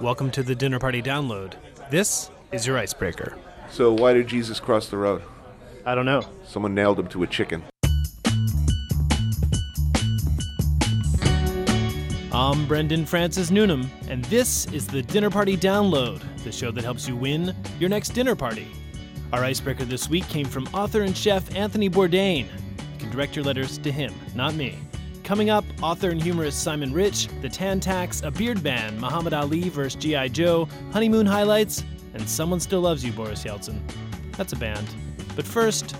Welcome to the Dinner Party Download. This is your icebreaker. So why did Jesus cross the road? I don't know. Someone nailed him to a chicken. I'm Brendan Francis Newnham, and this is the Dinner Party Download, the show that helps you win your next dinner party. Our icebreaker this week came from author and chef Anthony Bourdain. You can direct your letters to him, not me. Coming up, author and humorist Simon Rich, the Tan Tax, a beard ban, Muhammad Ali vs. G.I. Joe, honeymoon highlights, and Someone Still Loves You, Boris Yeltsin. That's a band. But first,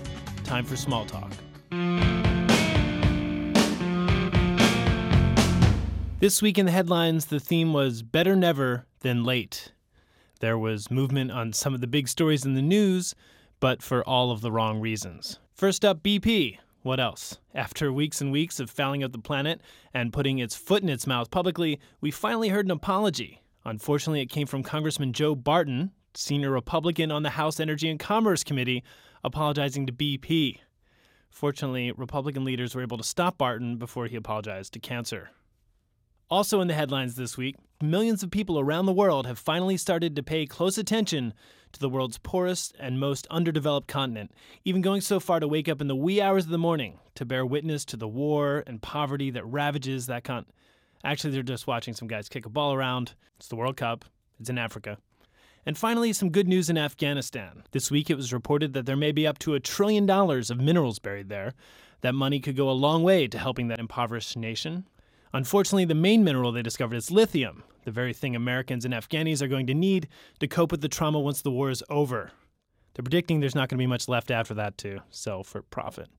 time for small talk. This week in the headlines, the theme was Better Never Than Late. There was movement on some of the big stories in the news, but for all of the wrong reasons. First up, BP. What else? After weeks and weeks of fouling up the planet and putting its foot in its mouth publicly, we finally heard an apology. Unfortunately, it came from Congressman Joe Barton, senior Republican on the House Energy and Commerce Committee, apologizing to BP. Fortunately, Republican leaders were able to stop Barton before he apologized to cancer. Also in the headlines this week, millions of people around the world have finally started to pay close attention to the world's poorest and most underdeveloped continent, even going so far to wake up in the wee hours of the morning to bear witness to the war and poverty that ravages that continent. Actually, they're just watching some guys kick a ball around. It's the World Cup, it's in Africa. And finally, some good news in Afghanistan. This week it was reported that there may be up to a trillion dollars of minerals buried there. That money could go a long way to helping that impoverished nation. Unfortunately, the main mineral they discovered is lithium, the very thing Americans and Afghanis are going to need to cope with the trauma once the war is over. They're predicting there's not going to be much left after that to sell for profit.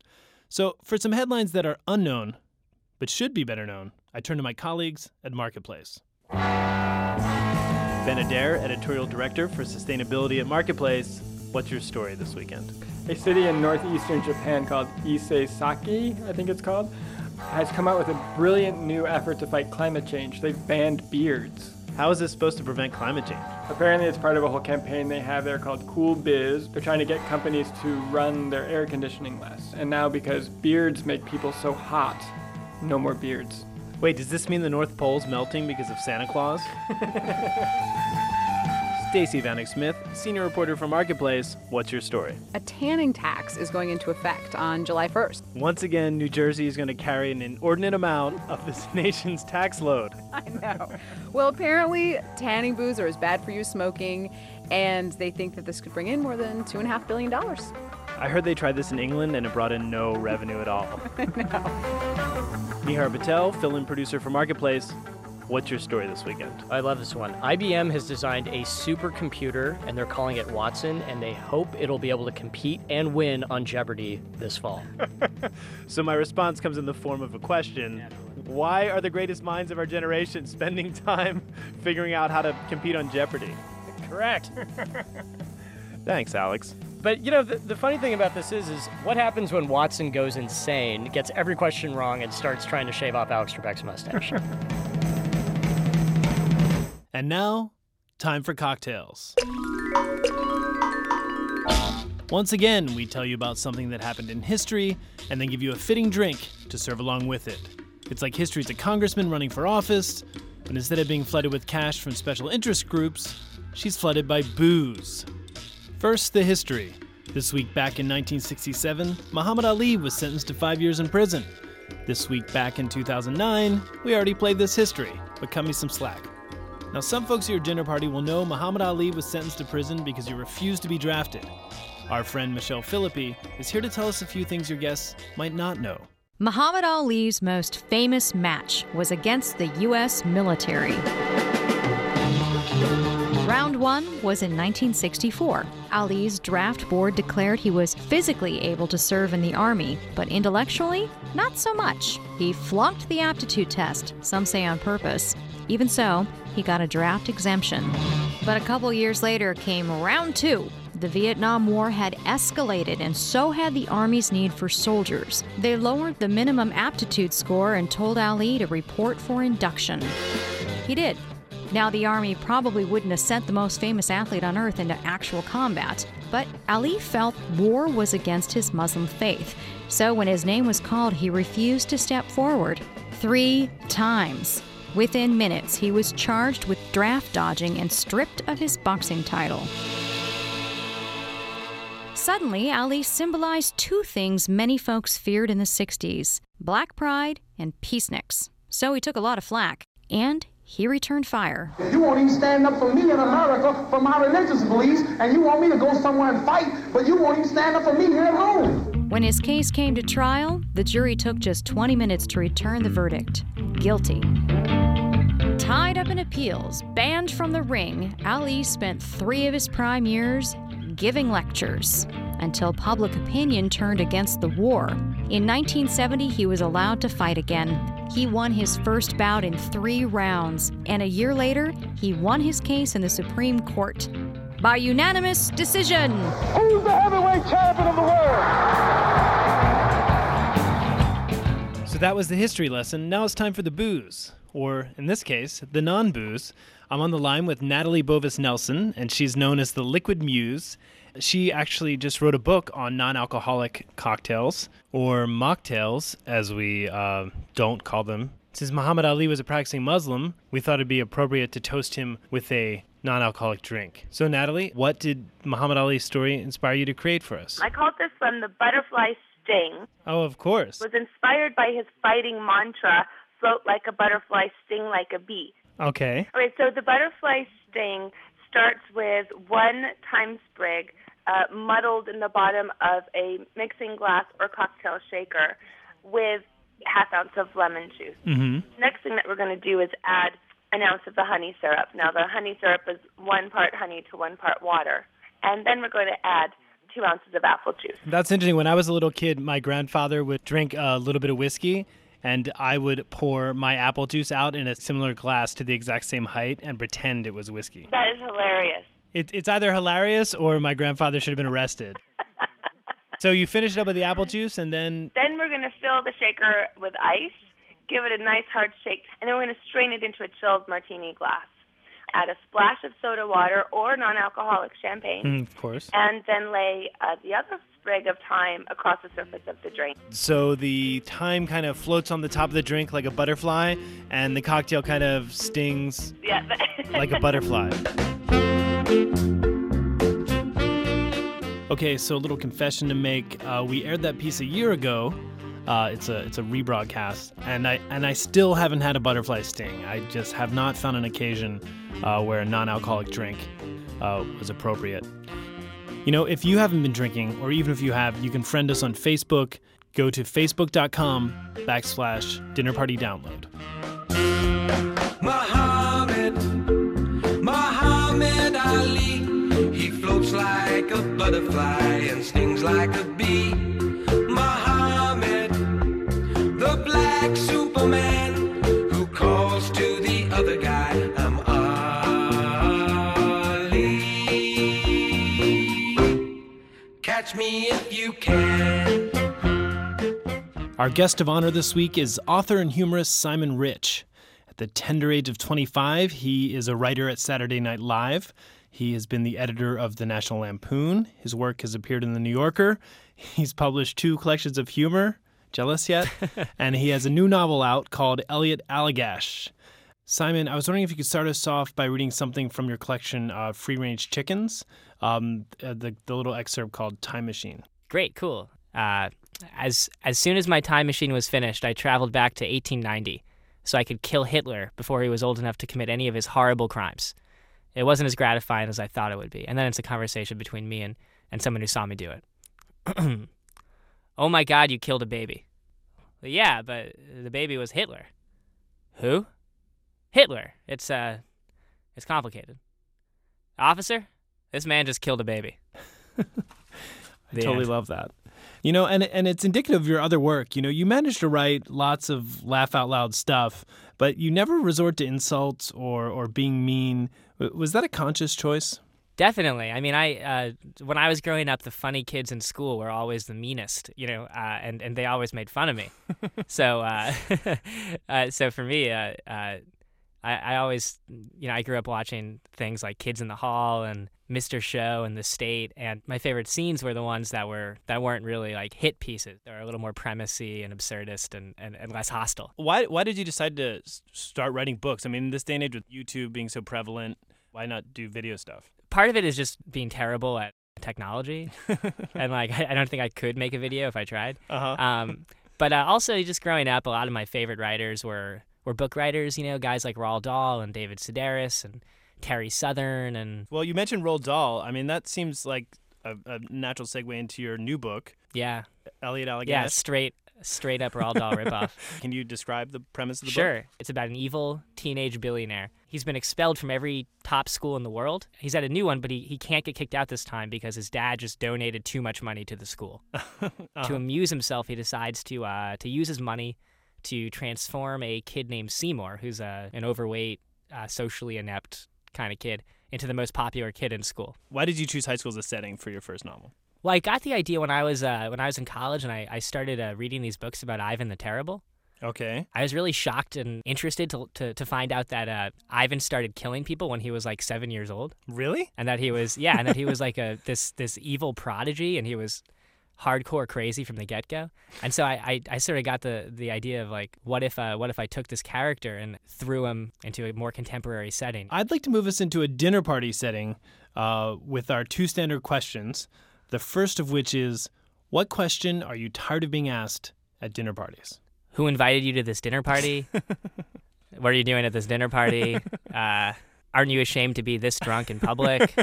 So, for some headlines that are unknown, but should be better known, I turn to my colleagues at Marketplace. Ben Adair, editorial director for sustainability at Marketplace. What's your story this weekend? A city in northeastern Japan called Ise-Saki, I think it's called, has come out with a brilliant new effort to fight climate change. They've banned beards. How is this supposed to prevent climate change? Apparently, it's part of a whole campaign they have there called Cool Biz. They're trying to get companies to run their air conditioning less. And now, because beards make people so hot, no more beards. Wait, does this mean the North Pole's melting because of Santa Claus? Stacey Vanek Smith, senior reporter for Marketplace. What's your story? A tanning tax is going into effect on July 1st. Once again, New Jersey is going to carry an inordinate amount of this nation's tax load. I know. well, apparently, tanning booths are as bad for you as smoking, and they think that this could bring in more than $2.5 billion. I heard they tried this in England and it brought in no revenue at all. no. Nihar Patel, fill in producer for Marketplace. What's your story this weekend? I love this one. IBM has designed a supercomputer and they're calling it Watson, and they hope it'll be able to compete and win on Jeopardy this fall. so, my response comes in the form of a question Why are the greatest minds of our generation spending time figuring out how to compete on Jeopardy? Correct. Thanks, Alex. But you know, the, the funny thing about this is, is what happens when Watson goes insane, gets every question wrong, and starts trying to shave off Alex Trebek's mustache. And now, time for cocktails. Once again, we tell you about something that happened in history and then give you a fitting drink to serve along with it. It's like history's a congressman running for office, but instead of being flooded with cash from special interest groups, she's flooded by booze. First, the history. This week back in 1967, Muhammad Ali was sentenced to five years in prison. This week back in 2009, we already played this history, but cut me some slack. Now, some folks at your dinner party will know Muhammad Ali was sentenced to prison because he refused to be drafted. Our friend Michelle Philippi is here to tell us a few things your guests might not know. Muhammad Ali's most famous match was against the U.S. military. Round one was in 1964. Ali's draft board declared he was physically able to serve in the Army, but intellectually, not so much. He flunked the aptitude test, some say on purpose. Even so, he got a draft exemption. But a couple years later came round two. The Vietnam War had escalated, and so had the Army's need for soldiers. They lowered the minimum aptitude score and told Ali to report for induction. He did. Now, the Army probably wouldn't have sent the most famous athlete on earth into actual combat, but Ali felt war was against his Muslim faith. So when his name was called, he refused to step forward. Three times. Within minutes, he was charged with draft dodging and stripped of his boxing title. Suddenly, Ali symbolized two things many folks feared in the 60s black pride and peaceniks. So he took a lot of flack. And he returned fire. You won't even stand up for me in America for my religious beliefs, and you want me to go somewhere and fight, but you won't even stand up for me here at home. When his case came to trial, the jury took just 20 minutes to return the verdict guilty. Tied up in appeals, banned from the ring, Ali spent three of his prime years giving lectures until public opinion turned against the war. In 1970, he was allowed to fight again. He won his first bout in three rounds, and a year later, he won his case in the Supreme Court by unanimous decision. Who's the heavyweight champion of the world? So that was the history lesson. Now it's time for the booze, or in this case, the non booze. I'm on the line with Natalie Bovis Nelson, and she's known as the Liquid Muse. She actually just wrote a book on non alcoholic cocktails, or mocktails, as we uh, don't call them. Since Muhammad Ali was a practicing Muslim, we thought it'd be appropriate to toast him with a non alcoholic drink. So, Natalie, what did Muhammad Ali's story inspire you to create for us? I called this one the butterfly sting. Oh, of course. It was inspired by his fighting mantra, float like a butterfly, sting like a bee. Okay. All right, so the butterfly sting starts with one thyme sprig uh, muddled in the bottom of a mixing glass or cocktail shaker with half ounce of lemon juice. Mm-hmm. Next thing that we're going to do is add an ounce of the honey syrup. Now the honey syrup is one part honey to one part water, and then we're going to add two ounces of apple juice. That's interesting. When I was a little kid, my grandfather would drink a little bit of whiskey, and I would pour my apple juice out in a similar glass to the exact same height and pretend it was whiskey. That is hilarious. It, it's either hilarious or my grandfather should have been arrested. so you finish it up with the apple juice, and then Then we're going to fill the shaker with ice, give it a nice hard shake, and then we're going to strain it into a chilled martini glass. Add a splash of soda water or non-alcoholic champagne, Mm, of course. and then lay uh, the other sprig of thyme across the surface of the drink. So the thyme kind of floats on the top of the drink like a butterfly, and the cocktail kind of stings Yeah. like a butterfly. Okay, so a little confession to make. Uh, we aired that piece a year ago. Uh, it's a it's a rebroadcast, and I and I still haven't had a butterfly sting. I just have not found an occasion uh, where a non-alcoholic drink uh, was appropriate. You know, if you haven't been drinking, or even if you have, you can friend us on Facebook. Go to facebook.com backslash dinner party download. Muhammad, Muhammad Ali. He floats like a butterfly and stings like a bee. Muhammad, the black Superman Catch me if you can. Our guest of honor this week is author and humorist Simon Rich. At the tender age of 25, he is a writer at Saturday Night Live. He has been the editor of the National Lampoon. His work has appeared in the New Yorker. He's published two collections of humor, Jealous Yet? and he has a new novel out called Elliot Allagash. Simon, I was wondering if you could start us off by reading something from your collection, uh, Free Range Chickens, um, uh, the, the little excerpt called Time Machine. Great, cool. Uh, as as soon as my time machine was finished, I traveled back to 1890 so I could kill Hitler before he was old enough to commit any of his horrible crimes. It wasn't as gratifying as I thought it would be. And then it's a conversation between me and, and someone who saw me do it. oh my God, you killed a baby. Yeah, but the baby was Hitler. Who? Hitler. It's uh, it's complicated. Officer, this man just killed a baby. I The totally end. love that. You know, and and it's indicative of your other work. You know, you managed to write lots of laugh out loud stuff, but you never resort to insults or or being mean. Was that a conscious choice? Definitely. I mean, I uh, when I was growing up, the funny kids in school were always the meanest, you know, uh, and and they always made fun of me. so, uh, uh, so for me, uh, uh, I, I always, you know, I grew up watching things like Kids in the Hall and Mr. Show and The State, and my favorite scenes were the ones that were that weren't really like hit pieces. They were a little more premisey and absurdist and, and, and less hostile. Why why did you decide to start writing books? I mean, in this day and age with YouTube being so prevalent, why not do video stuff? Part of it is just being terrible at technology, and like I, I don't think I could make a video if I tried. Uh-huh. Um, but uh, also just growing up, a lot of my favorite writers were were book writers. You know, guys like Roald Dahl and David Sedaris and Terry Southern and Well, you mentioned Roald Dahl. I mean, that seems like a, a natural segue into your new book, yeah, Elliot Allagash. yeah, straight straight up Roald Dahl ripoff. Can you describe the premise of the Sure. book? It's about an evil teenage billionaire. He's been expelled from every top school in the world. He's at a new one, but he, he can't get kicked out this time because his dad just donated too much money to the school. To amuse himself, he decides to uh, to use his money to transform a kid named Seymour, who's a, an overweight, uh, socially inept kind of kid, into the most popular kid in school. Why did you choose high school as a setting for your first novel? Well, I got the idea when I was uh, when I was in college, and I, I started uh, reading these books about Ivan the Terrible. Okay. I was really shocked and interested to to, to find out that uh, Ivan started killing people when he was like seven years old, Really? and that he was yeah, and that he was like a this this evil prodigy, and he was hardcore crazy from the get go. And so I, I, I sort of got the the idea of like, what if uh, what if I took this character and threw him into a more contemporary setting? I'd like to move us into a dinner party setting uh, with our two standard questions. The first of which is, what question are you tired of being asked at dinner parties? Who invited you to this dinner party? what are you doing at this dinner party? Uh, aren't you ashamed to be this drunk in public?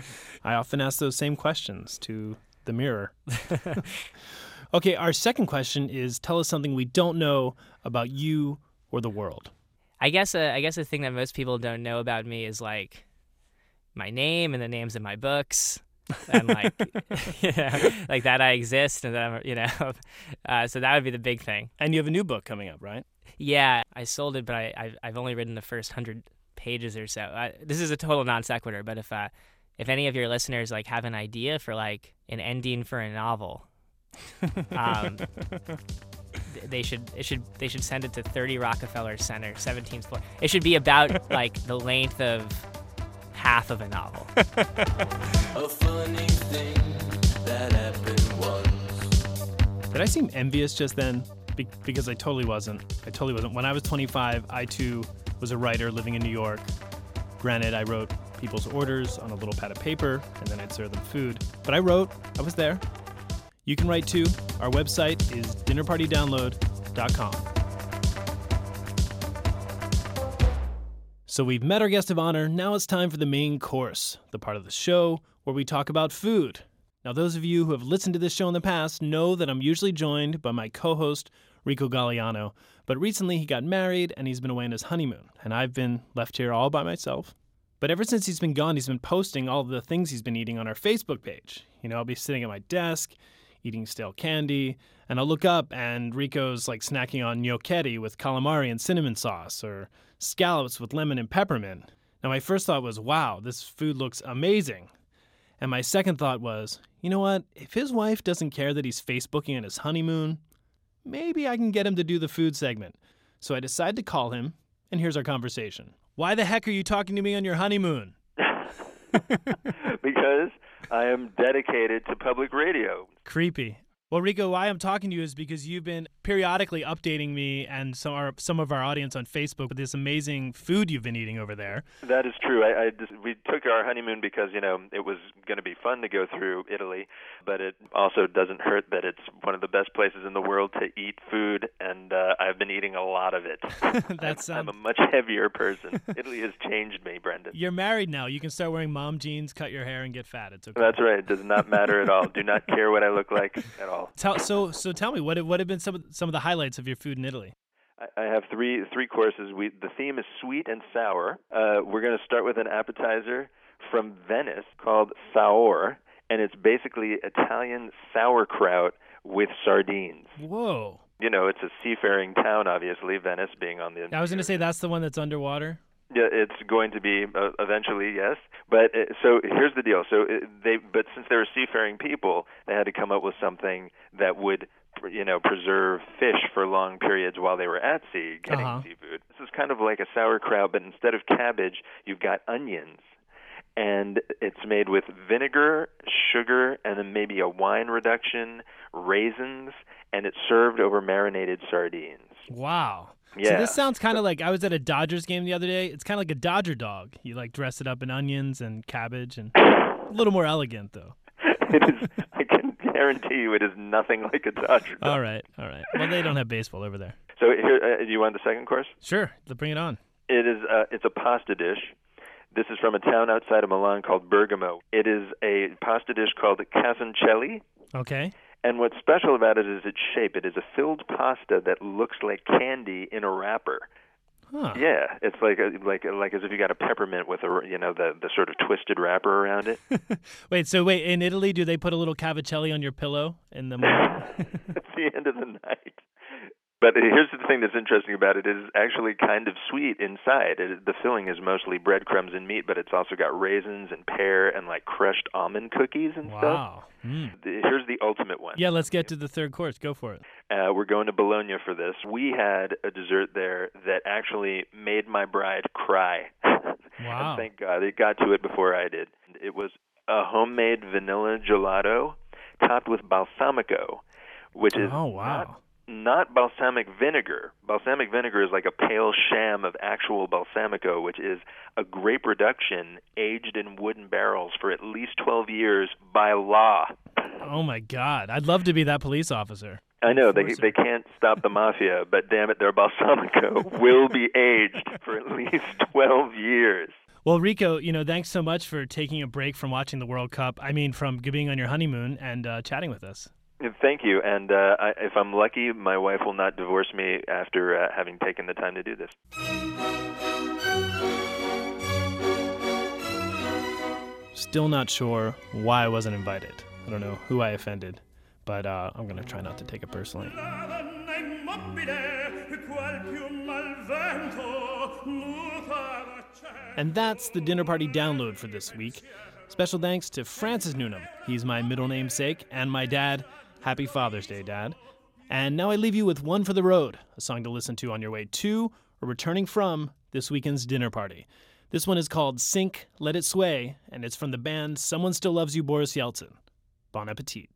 I often ask those same questions to the mirror. okay, our second question is tell us something we don't know about you or the world. I guess uh, I guess the thing that most people don't know about me is like my name and the names of my books. and like, you know, like that I exist, and that I'm, you know, uh, so that would be the big thing. And you have a new book coming up, right? Yeah, I sold it, but I, I've, I've only written the first hundred pages or so. Uh, this is a total non sequitur, but if uh, if any of your listeners like have an idea for like an ending for a novel, um, they should it should they should send it to 30 Rockefeller Center, 17th floor. It should be about like the length of half of a novel. A funny thing that happened once. Did I seem envious just then? Be- because I totally wasn't. I totally wasn't. When I was 25, I too was a writer living in New York. Granted, I wrote people's orders on a little pad of paper and then I'd serve them food. But I wrote, I was there. You can write too. Our website is dinnerpartydownload.com. So we've met our guest of honor. Now it's time for the main course, the part of the show where we talk about food. Now, those of you who have listened to this show in the past know that I'm usually joined by my co host, Rico Galliano, but recently he got married and he's been away on his honeymoon, and I've been left here all by myself. But ever since he's been gone, he's been posting all the things he's been eating on our Facebook page. You know, I'll be sitting at my desk, eating stale candy, and I'll look up and Rico's like snacking on gnocchetti with calamari and cinnamon sauce, or scallops with lemon and peppermint. Now, my first thought was, wow, this food looks amazing. And my second thought was, you know what? If his wife doesn't care that he's Facebooking on his honeymoon, maybe I can get him to do the food segment. So I decided to call him, and here's our conversation. Why the heck are you talking to me on your honeymoon? because I am dedicated to public radio. Creepy. Well, Rico, why I'm talking to you is because you've been periodically updating me and some our, some of our audience on Facebook with this amazing food you've been eating over there. That is true. I, I just, we took our honeymoon because you know it was going to be fun to go through Italy, but it also doesn't hurt that it's one of the best places in the world to eat food, and uh, I've been eating a lot of it. That's I'm um, a much heavier person. Italy has changed me, Brendan. you're married now. You can start wearing mom jeans, cut your hair, and get fat. It's okay. That's right. It does not matter at all. Do not care what I look like at all. Tell, so so tell me what have, what have been some of, some of the highlights of your food in Italy? I I have three three courses. We the theme is sweet and sour. Uh, we're going to start with an appetizer from Venice called Saor, and it's basically Italian sauerkraut with sardines. Whoa! You know, it's a seafaring town, obviously. Venice being on the I was going to say that's the one that's underwater. Yeah, it's going to be uh, eventually, yes. But uh, so here's the deal. So uh, they, but since they were seafaring people, they had to come up with something that would you know, preserve fish for long periods while they were at sea getting Uh-huh. seafood. This is kind of like a sauerkraut, but instead of cabbage, you've got onions. And it's made with vinegar, sugar, and then maybe a wine reduction, raisins, and it's served over marinated sardines. Wow. So this sounds kind of like I was at a Dodgers game the other day. It's kind of like a Dodger dog. You like dress it up in onions and cabbage and a little more elegant though. it is. I can guarantee you, it is nothing like a Dodger. dog. All right, all right. Well, they don't have baseball over there. So here, uh, do you want the second course? Sure, let's bring it on. It is. Uh, it's a pasta dish. This is from a town outside of Milan called Bergamo. It is a pasta dish called casoncelli. Okay. And what's special about it is its shape. It is a filled pasta that looks like candy in a wrapper. Huh. Yeah, it's like a, like like as if you got a peppermint with a you know the the sort of twisted wrapper around it. Wait, so wait, in Italy, do they put a little cavacelli on your pillow in the morning? It's the end of the night. But here's the thing that's interesting about it: it is actually kind of sweet inside. It, the filling is mostly breadcrumbs and meat, but it's also got raisins and pear and like crushed almond cookies and wow. Mm. stuff. The- Here's the ultimate one. Yeah, let's get to the third course. Go for it. Uh, we're going to Bologna for this. We had a dessert there that actually made my bride cry. Wow. thank God it got to it before I did. It was a homemade vanilla gelato topped with balsamico, which is Oh, wow. Not, balsamic vinegar. Balsamic vinegar is like a pale sham of actual balsamico, which is a grape reduction aged in wooden barrels for at least 12 years by law. Oh my God, I'd love to be that police officer. I know they they can't stop the mafia, but damn it, their balsamico will be aged for at least twelve years. Well, Rico, you know, thanks so much for taking a break from watching the World Cup. I mean, from being on your honeymoon and uh, chatting with us. Thank you, and uh, I, if I'm lucky, my wife will not divorce me after uh, having taken the time to do this. Still not sure why I wasn't invited. I don't know who I offended, but uh, I'm gonna try not to take it personally. And that's the dinner party download for this week. Special thanks to Francis Newnham. He's my middle namesake and my dad. Happy Father's Day, Dad. And now I leave you with One for the Road, a song to listen to on your way to or returning from this weekend's dinner party. This one is called Sink, Let It Sway, and it's from the band Someone Still Loves You, Boris Yeltsin. Bon appetit.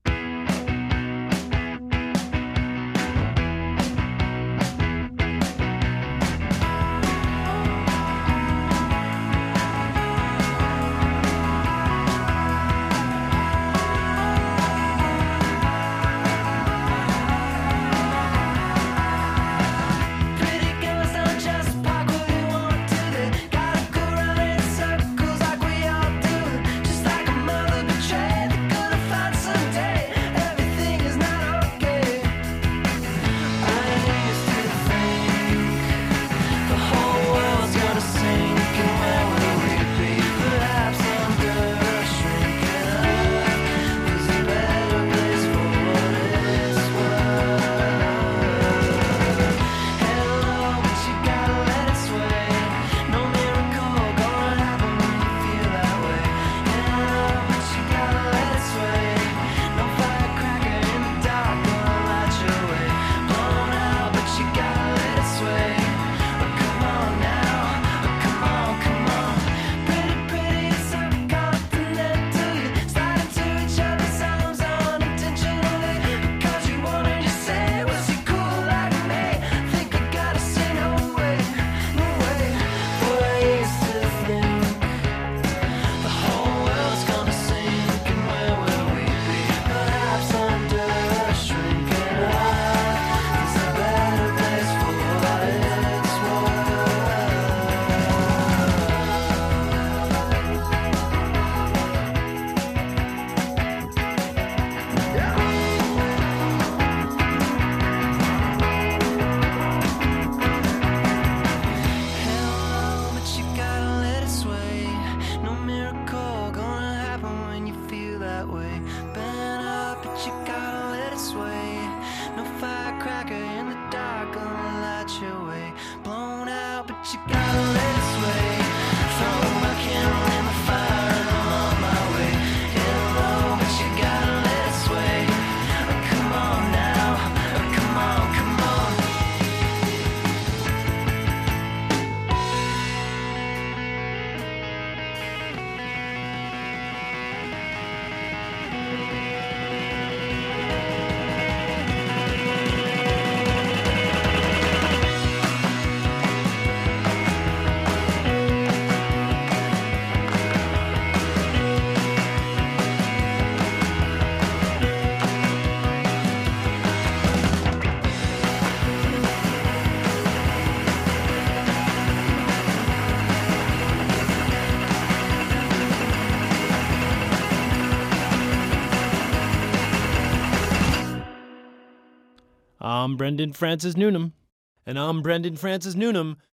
I'm Brendan Francis Newnham. And I'm Brendan Francis Newnham.